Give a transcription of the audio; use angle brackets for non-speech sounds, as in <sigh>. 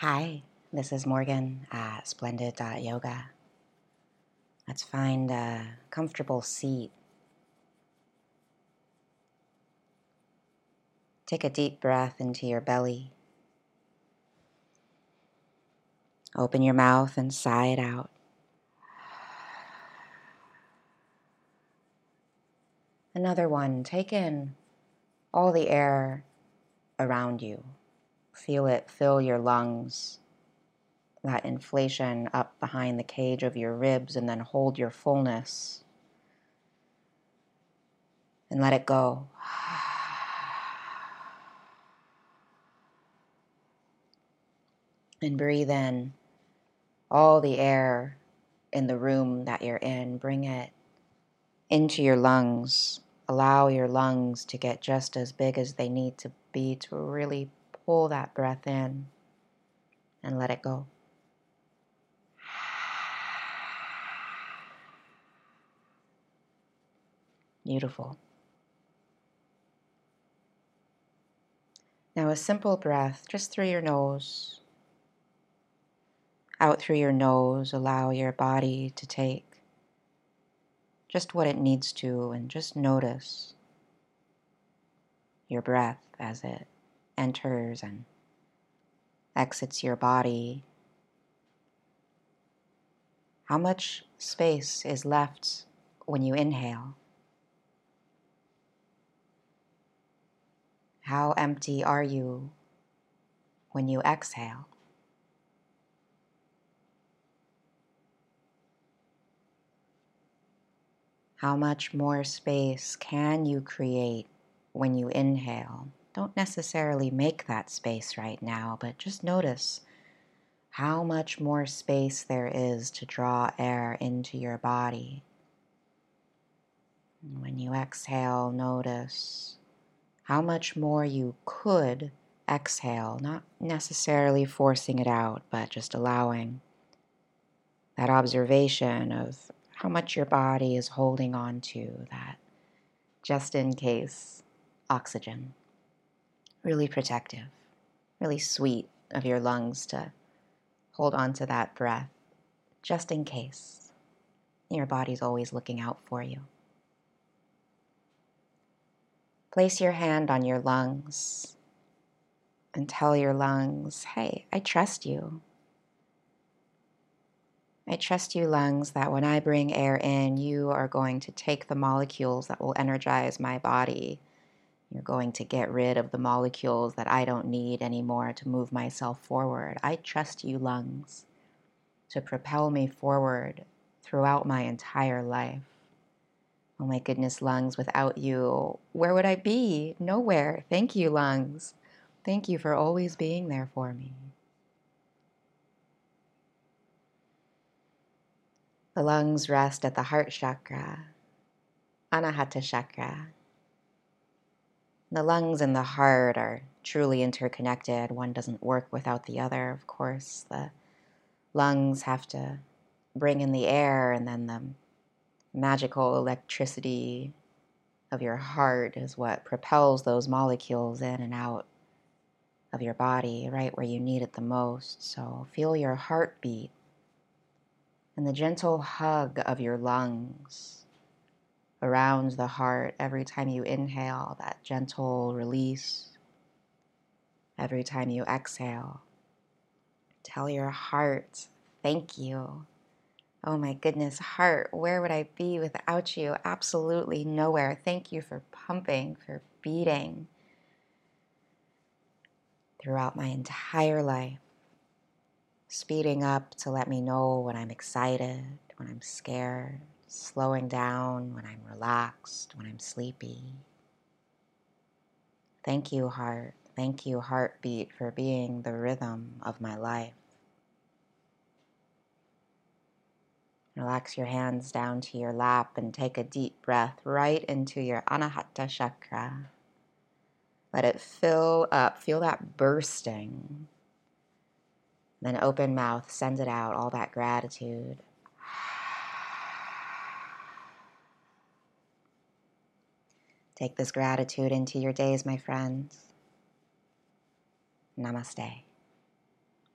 Hi, this is Morgan at Splendid Yoga. Let's find a comfortable seat. Take a deep breath into your belly. Open your mouth and sigh it out. Another one. Take in all the air around you. Feel it fill your lungs, that inflation up behind the cage of your ribs, and then hold your fullness and let it go. <sighs> And breathe in all the air in the room that you're in. Bring it into your lungs. Allow your lungs to get just as big as they need to be to really pull that breath in and let it go. Beautiful. Now, a simple breath just through your nose. Out through your nose, allow your body to take just what it needs to and just notice your breath as it enters and exits your body, how much space is left when you inhale? How empty are you when you exhale? How much more space can you create when you inhale? Don't necessarily make that space right now, but just notice how much more space there is to draw air into your body. when you exhale, notice how much more you could exhale, not necessarily forcing it out, but just allowing that observation of how much your body is holding on to that just in case oxygen really protective, really sweet of your lungs to hold on to that breath just in case. Your body's always looking out for you. Place your hand on your lungs and tell your lungs, hey, I trust you. I trust you, lungs, that when I bring air in, you are going to take the molecules that will energize my body you're going to get rid of the molecules that I don't need anymore to move myself forward. I trust you, lungs, to propel me forward throughout my entire life. Oh my goodness, lungs, without you, where would I be? Nowhere. Thank you, lungs. Thank you for always being there for me. The lungs rest at the heart chakra, Anahata chakra, the lungs and the heart are truly interconnected. One doesn't work without the other, of course. The lungs have to bring in the air, and then the magical electricity of your heart is what propels those molecules in and out of your body, right where you need it the most. So feel your heartbeat and the gentle hug of your lungs around the heart every time you inhale, that gentle release. Every time you exhale, tell your heart, thank you. Oh my goodness, heart, where would I be without you? Absolutely nowhere. Thank you for pumping, for beating throughout my entire life. Speeding up to let me know when I'm excited, when I'm scared, slowing down when I'm relaxed, when I'm sleepy. Thank you, heart. Thank you, heartbeat, for being the rhythm of my life. Relax your hands down to your lap and take a deep breath right into your Anahata chakra. Let it fill up, feel that bursting. Then open mouth, send it out, all that gratitude. Take this gratitude into your days, my friends. Namaste.